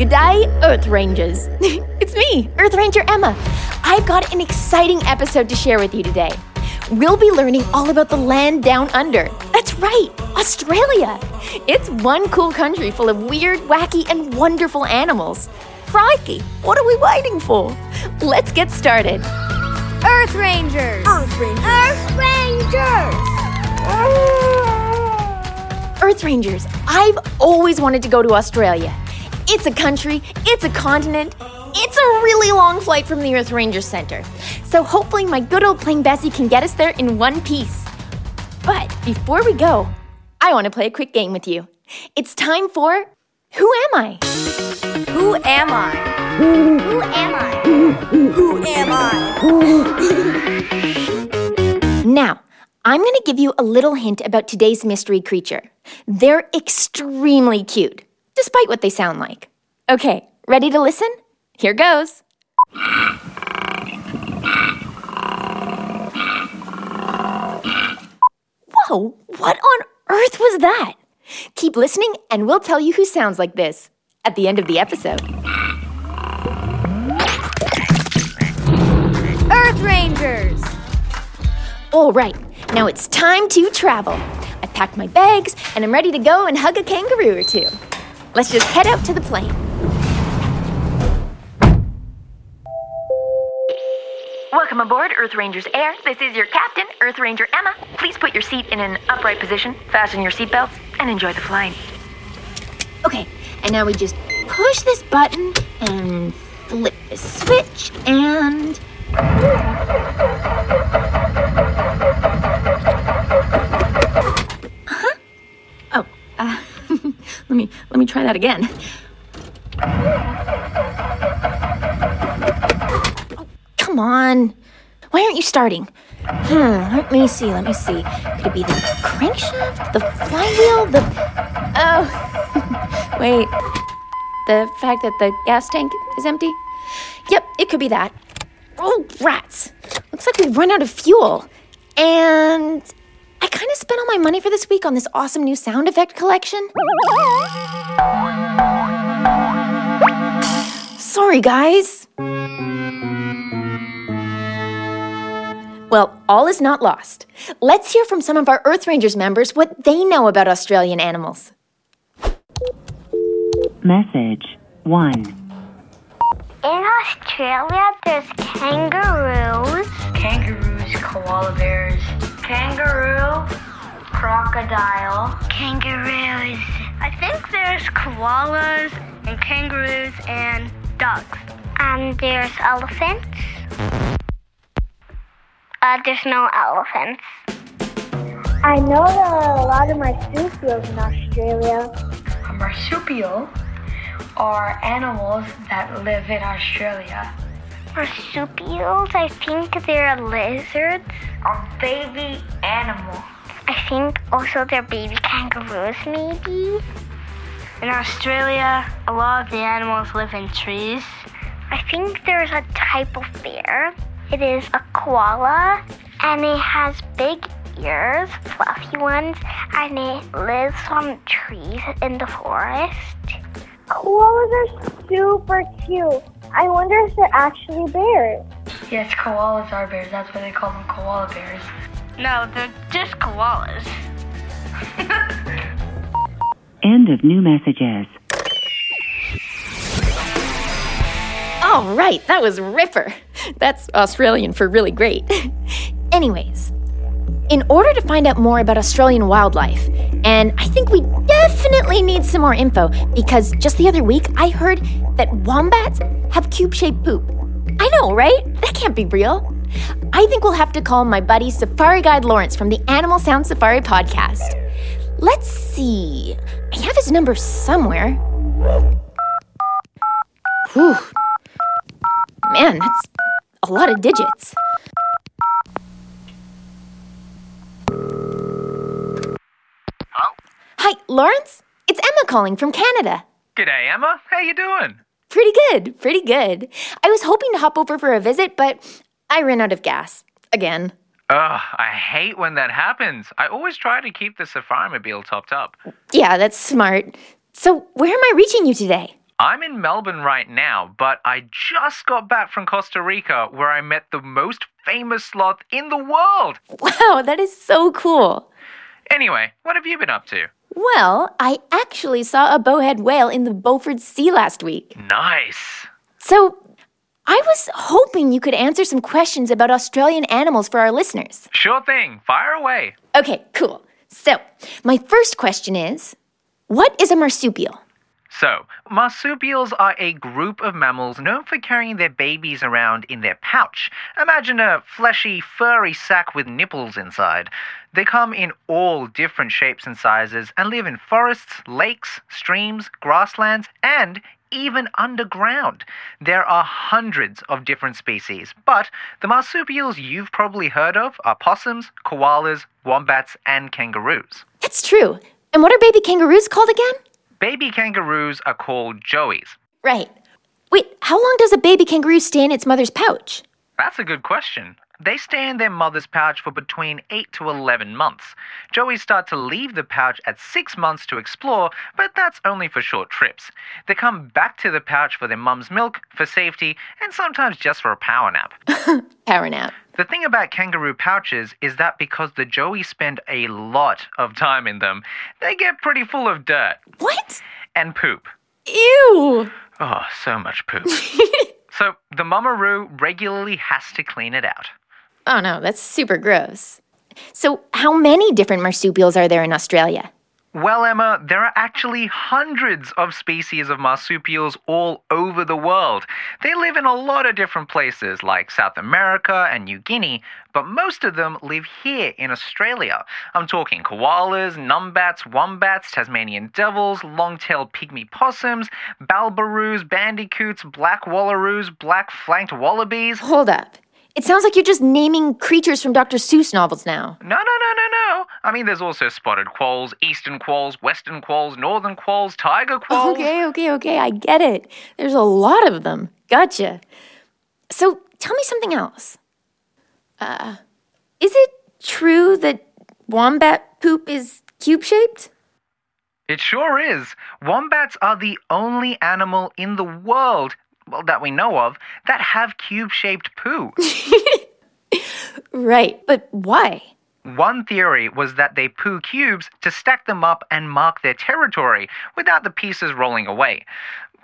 G'day, Earth Rangers. it's me, Earth Ranger Emma. I've got an exciting episode to share with you today. We'll be learning all about the land down under. That's right, Australia. It's one cool country full of weird, wacky, and wonderful animals. Crikey, what are we waiting for? Let's get started. Earth Rangers! Earth Rangers! Earth Rangers! Ah. Earth Rangers, I've always wanted to go to Australia. It's a country, it's a continent, it's a really long flight from the Earth Ranger Center. So hopefully, my good old plane Bessie can get us there in one piece. But before we go, I want to play a quick game with you. It's time for Who Am I? Who am I? Who am I? Who am I? Now, I'm going to give you a little hint about today's mystery creature. They're extremely cute, despite what they sound like. Okay, ready to listen? Here goes. Whoa, what on earth was that? Keep listening, and we'll tell you who sounds like this at the end of the episode. Earth Rangers! All right, now it's time to travel. I packed my bags and I'm ready to go and hug a kangaroo or two. Let's just head out to the plane. Welcome aboard Earth Rangers Air. This is your captain, Earth Ranger Emma. Please put your seat in an upright position, fasten your seatbelts, and enjoy the flying. Okay, and now we just push this button and flip the switch and. Oh, uh, let me let me try that again. Oh, come on. Why aren't you starting? Hmm, let me see, let me see. Could it be the crankshaft, the flywheel, the Oh. Wait. The fact that the gas tank is empty? Yep, it could be that. Oh, rats. Looks like we've run out of fuel. And kind of spent all my money for this week on this awesome new sound effect collection. Sorry, guys. Well, all is not lost. Let's hear from some of our Earth Rangers members what they know about Australian animals. Message 1. In Australia, there's kangaroos. kangaroos, koala bears, kangaroo, crocodile, Kangaroos. I think there's koalas and kangaroos and ducks. And there's elephants. Uh, there's no elephants. I know there are a lot of marsupials in Australia. A marsupial are animals that live in Australia. Marsupials, I think they're lizards. A baby animal. I think also they're baby kangaroos, maybe. In Australia, a lot of the animals live in trees. I think there's a type of bear. It is a koala, and it has big ears, fluffy ones, and it lives on trees in the forest. Koalas are super cute. I wonder if they're actually bears. Yes, koalas are bears. That's why they call them koala bears. No, they're just koalas. End of new messages. All right, that was Ripper. That's Australian for really great. Anyways, in order to find out more about Australian wildlife, and I think we definitely need some more info because just the other week I heard that wombats have cube shaped poop. I know, right? That can't be real. I think we'll have to call my buddy Safari Guide Lawrence from the Animal Sound Safari podcast. Let's see. I have his number somewhere. Whew. Man, that's a lot of digits. Hi, Lawrence. It's Emma calling from Canada. G'day, Emma. How you doing? Pretty good, pretty good. I was hoping to hop over for a visit, but I ran out of gas. Again. Ugh, I hate when that happens. I always try to keep the Safari Mobile topped up. Yeah, that's smart. So, where am I reaching you today? I'm in Melbourne right now, but I just got back from Costa Rica where I met the most famous sloth in the world. Wow, that is so cool. Anyway, what have you been up to? Well, I actually saw a bowhead whale in the Beaufort Sea last week. Nice. So, I was hoping you could answer some questions about Australian animals for our listeners. Sure thing. Fire away. Okay, cool. So, my first question is What is a marsupial? So, marsupials are a group of mammals known for carrying their babies around in their pouch. Imagine a fleshy, furry sack with nipples inside. They come in all different shapes and sizes and live in forests, lakes, streams, grasslands, and even underground. There are hundreds of different species, but the marsupials you've probably heard of are possums, koalas, wombats, and kangaroos. That's true. And what are baby kangaroos called again? Baby kangaroos are called joeys. Right. Wait, how long does a baby kangaroo stay in its mother's pouch? That's a good question. They stay in their mother's pouch for between 8 to 11 months. Joeys start to leave the pouch at 6 months to explore, but that's only for short trips. They come back to the pouch for their mum's milk, for safety, and sometimes just for a power nap. Power nap. The thing about kangaroo pouches is that because the joeys spend a lot of time in them, they get pretty full of dirt What? and poop. Ew! Oh, so much poop. so the mummaroo regularly has to clean it out. Oh no, that's super gross. So, how many different marsupials are there in Australia? Well, Emma, there are actually hundreds of species of marsupials all over the world. They live in a lot of different places, like South America and New Guinea, but most of them live here in Australia. I'm talking koalas, numbats, wombats, Tasmanian devils, long tailed pygmy possums, balbaroos, bandicoots, black wallaroos, black flanked wallabies. Hold up. It sounds like you're just naming creatures from Dr. Seuss novels now. No, no, no, no, no. I mean, there's also spotted quolls, eastern quolls, western quolls, northern quolls, tiger quolls. Okay, okay, okay, I get it. There's a lot of them. Gotcha. So, tell me something else. Uh, is it true that wombat poop is cube shaped? It sure is. Wombats are the only animal in the world, well, that we know of, that have cube shaped poo. Right, but why? One theory was that they poo cubes to stack them up and mark their territory without the pieces rolling away.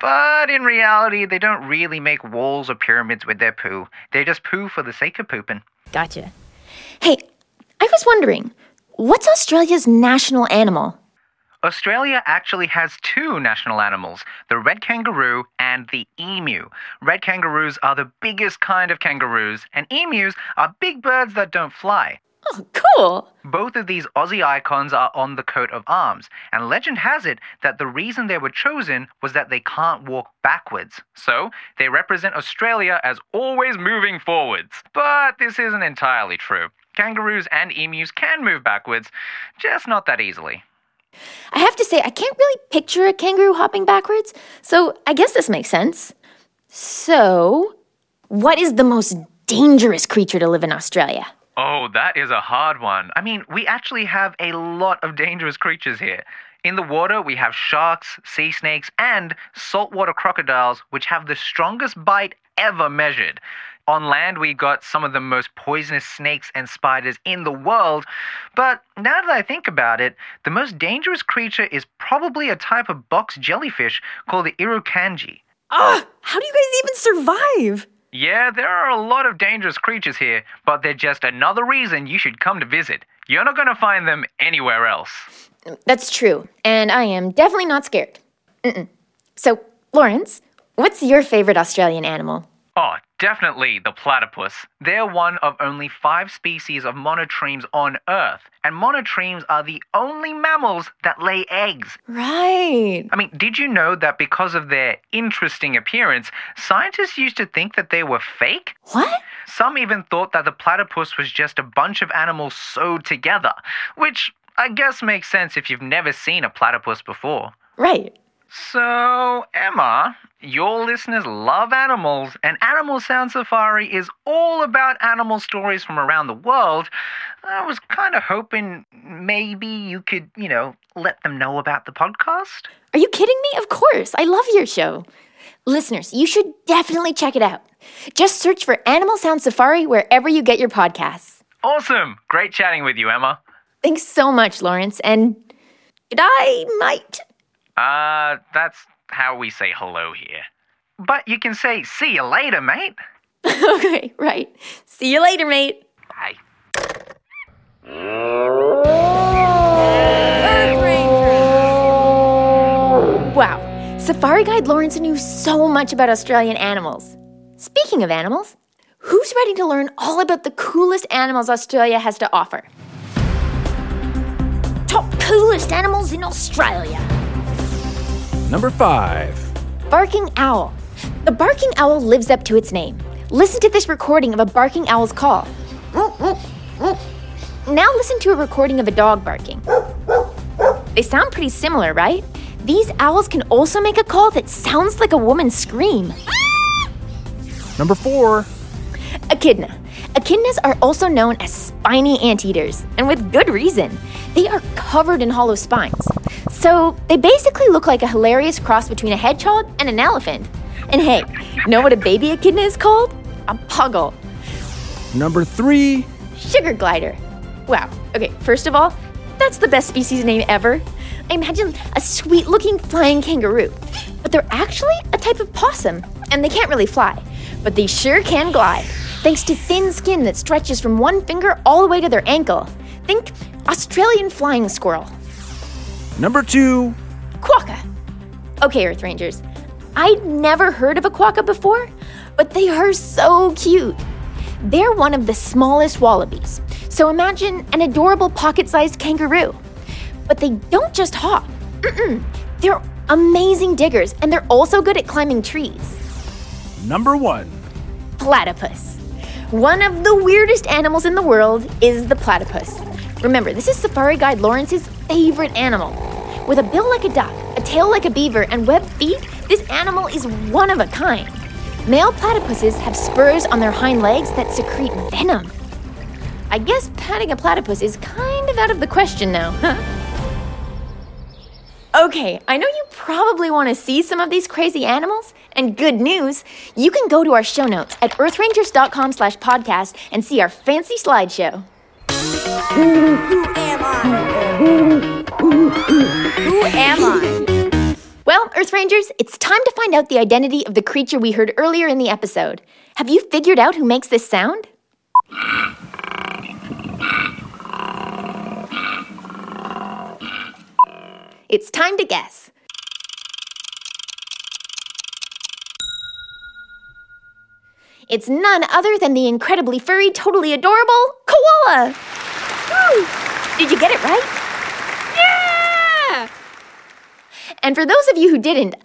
But in reality, they don't really make walls or pyramids with their poo. They just poo for the sake of pooping. Gotcha. Hey, I was wondering, what's Australia's national animal? Australia actually has two national animals, the red kangaroo and the emu. Red kangaroos are the biggest kind of kangaroos, and emus are big birds that don't fly. Oh, cool. Both of these Aussie icons are on the coat of arms, and legend has it that the reason they were chosen was that they can't walk backwards. So, they represent Australia as always moving forwards. But this isn't entirely true. Kangaroos and emus can move backwards, just not that easily. I have to say, I can't really picture a kangaroo hopping backwards, so I guess this makes sense. So, what is the most dangerous creature to live in Australia? Oh, that is a hard one. I mean, we actually have a lot of dangerous creatures here. In the water, we have sharks, sea snakes, and saltwater crocodiles, which have the strongest bite ever measured. On land, we got some of the most poisonous snakes and spiders in the world. But now that I think about it, the most dangerous creature is probably a type of box jellyfish called the irukandji. Ugh, how do you guys even survive? Yeah, there are a lot of dangerous creatures here, but they're just another reason you should come to visit. You're not going to find them anywhere else. That's true, and I am definitely not scared. Mm-mm. So, Lawrence, what's your favorite Australian animal? Oh, definitely the platypus. They're one of only five species of monotremes on Earth, and monotremes are the only mammals that lay eggs. Right. I mean, did you know that because of their interesting appearance, scientists used to think that they were fake? What? Some even thought that the platypus was just a bunch of animals sewed together, which I guess makes sense if you've never seen a platypus before. Right. So, Emma, your listeners love animals, and Animal Sound Safari is all about animal stories from around the world. I was kind of hoping maybe you could, you know, let them know about the podcast. Are you kidding me? Of course. I love your show. Listeners, you should definitely check it out. Just search for Animal Sound Safari wherever you get your podcasts. Awesome. Great chatting with you, Emma. Thanks so much, Lawrence, and I might. Uh, that's how we say hello here. But you can say, see you later, mate. okay, right. See you later, mate. Bye. Earth. Wow. Safari Guide Lawrence knew so much about Australian animals. Speaking of animals, who's ready to learn all about the coolest animals Australia has to offer? Top coolest animals in Australia. Number five. Barking owl. The barking owl lives up to its name. Listen to this recording of a barking owl's call. Now listen to a recording of a dog barking. They sound pretty similar, right? These owls can also make a call that sounds like a woman's scream. Number four. Echidna. Echidnas are also known as spiny anteaters, and with good reason. They are covered in hollow spines. So they basically look like a hilarious cross between a hedgehog and an elephant. And hey, know what a baby echidna is called? A puggle. Number three. Sugar glider. Wow. Okay, first of all, that's the best species name ever. I imagine a sweet looking flying kangaroo. But they're actually a type of possum, and they can't really fly. But they sure can glide, thanks to thin skin that stretches from one finger all the way to their ankle. Think Australian flying squirrel. Number two. Quokka. Okay, Earth Rangers. I'd never heard of a quokka before, but they are so cute. They're one of the smallest wallabies, so imagine an adorable pocket sized kangaroo. But they don't just hop, Mm-mm. they're amazing diggers, and they're also good at climbing trees. Number one. Platypus. One of the weirdest animals in the world is the platypus. Remember, this is Safari Guide Lawrence's favorite animal. With a bill like a duck, a tail like a beaver, and webbed feet, this animal is one of a kind. Male platypuses have spurs on their hind legs that secrete venom. I guess patting a platypus is kind of out of the question now, huh? Okay, I know you probably want to see some of these crazy animals, and good news, you can go to our show notes at earthrangers.com slash podcast and see our fancy slideshow. Who am I? Who am I? Well, Earth Rangers, it's time to find out the identity of the creature we heard earlier in the episode. Have you figured out who makes this sound? It's time to guess. It's none other than the incredibly furry, totally adorable koala. Woo! Did you get it right? Yeah! And for those of you who didn't,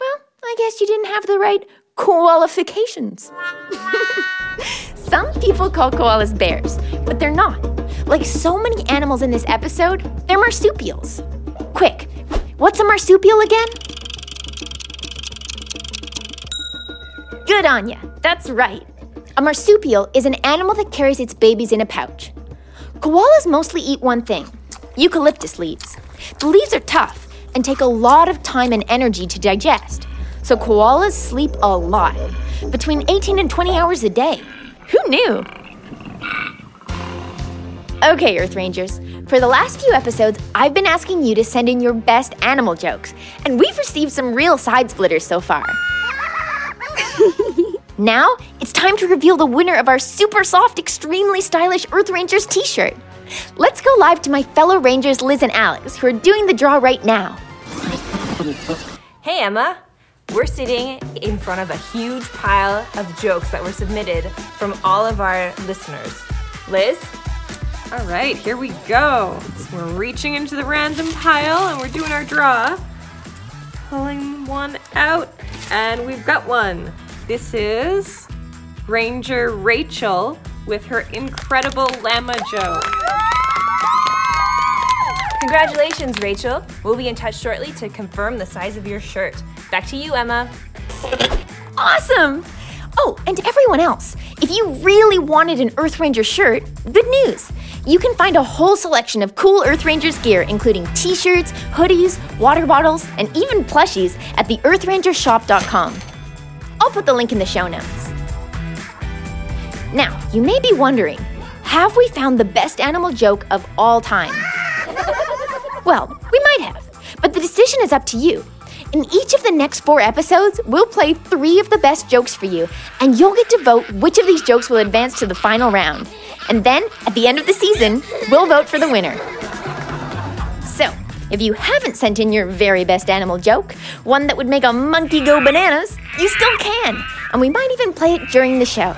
well, I guess you didn't have the right qualifications. Some people call koalas bears, but they're not. Like so many animals in this episode, they're marsupials. Quick, what's a marsupial again? Good on ya. That's right. A marsupial is an animal that carries its babies in a pouch. Koalas mostly eat one thing eucalyptus leaves. The leaves are tough and take a lot of time and energy to digest. So koalas sleep a lot, between 18 and 20 hours a day. Who knew? Okay, Earth Rangers. For the last few episodes, I've been asking you to send in your best animal jokes, and we've received some real side splitters so far. now, it's time to reveal the winner of our super soft, extremely stylish Earth Rangers t shirt. Let's go live to my fellow Rangers, Liz and Alex, who are doing the draw right now. Hey, Emma. We're sitting in front of a huge pile of jokes that were submitted from all of our listeners. Liz? All right, here we go. So we're reaching into the random pile and we're doing our draw. Pulling one out, and we've got one. This is Ranger Rachel with her incredible llama joke. Congratulations, Rachel. We'll be in touch shortly to confirm the size of your shirt. Back to you, Emma. Awesome! Oh, and everyone else, if you really wanted an Earth Ranger shirt, good news! You can find a whole selection of cool Earth Rangers gear, including t shirts, hoodies, water bottles, and even plushies at the earthrangershop.com. I'll put the link in the show notes. You may be wondering have we found the best animal joke of all time? well, we might have, but the decision is up to you. In each of the next four episodes, we'll play three of the best jokes for you, and you'll get to vote which of these jokes will advance to the final round. And then, at the end of the season, we'll vote for the winner. So, if you haven't sent in your very best animal joke, one that would make a monkey go bananas, you still can, and we might even play it during the show.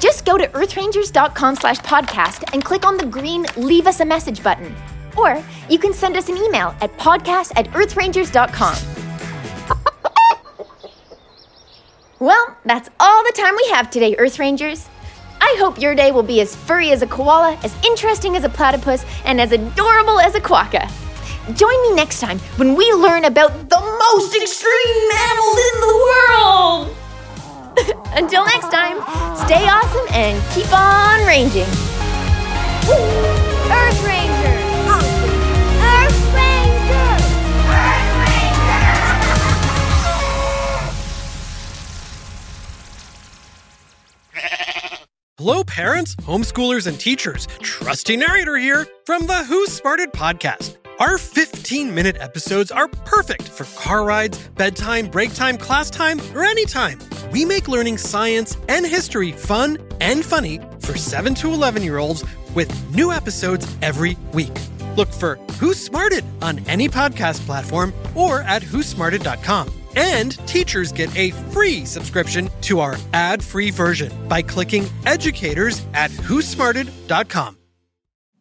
Just go to earthrangers.com slash podcast and click on the green Leave Us a Message button. Or you can send us an email at podcast at earthrangers.com. well, that's all the time we have today, Earth Rangers. I hope your day will be as furry as a koala, as interesting as a platypus, and as adorable as a quokka. Join me next time when we learn about the most extreme animals in the world! Until next time, stay awesome and keep on ranging. Earth Rangers! Earth Rangers! Earth Ranger! Hello, parents, homeschoolers, and teachers. Trusty narrator here from the Who Smarted podcast. Our 15 minute episodes are perfect for car rides, bedtime, break time, class time, or anytime. We make learning science and history fun and funny for 7 to 11 year olds with new episodes every week. Look for Who Smarted on any podcast platform or at whosmarted.com. And teachers get a free subscription to our ad free version by clicking educators at whosmarted.com.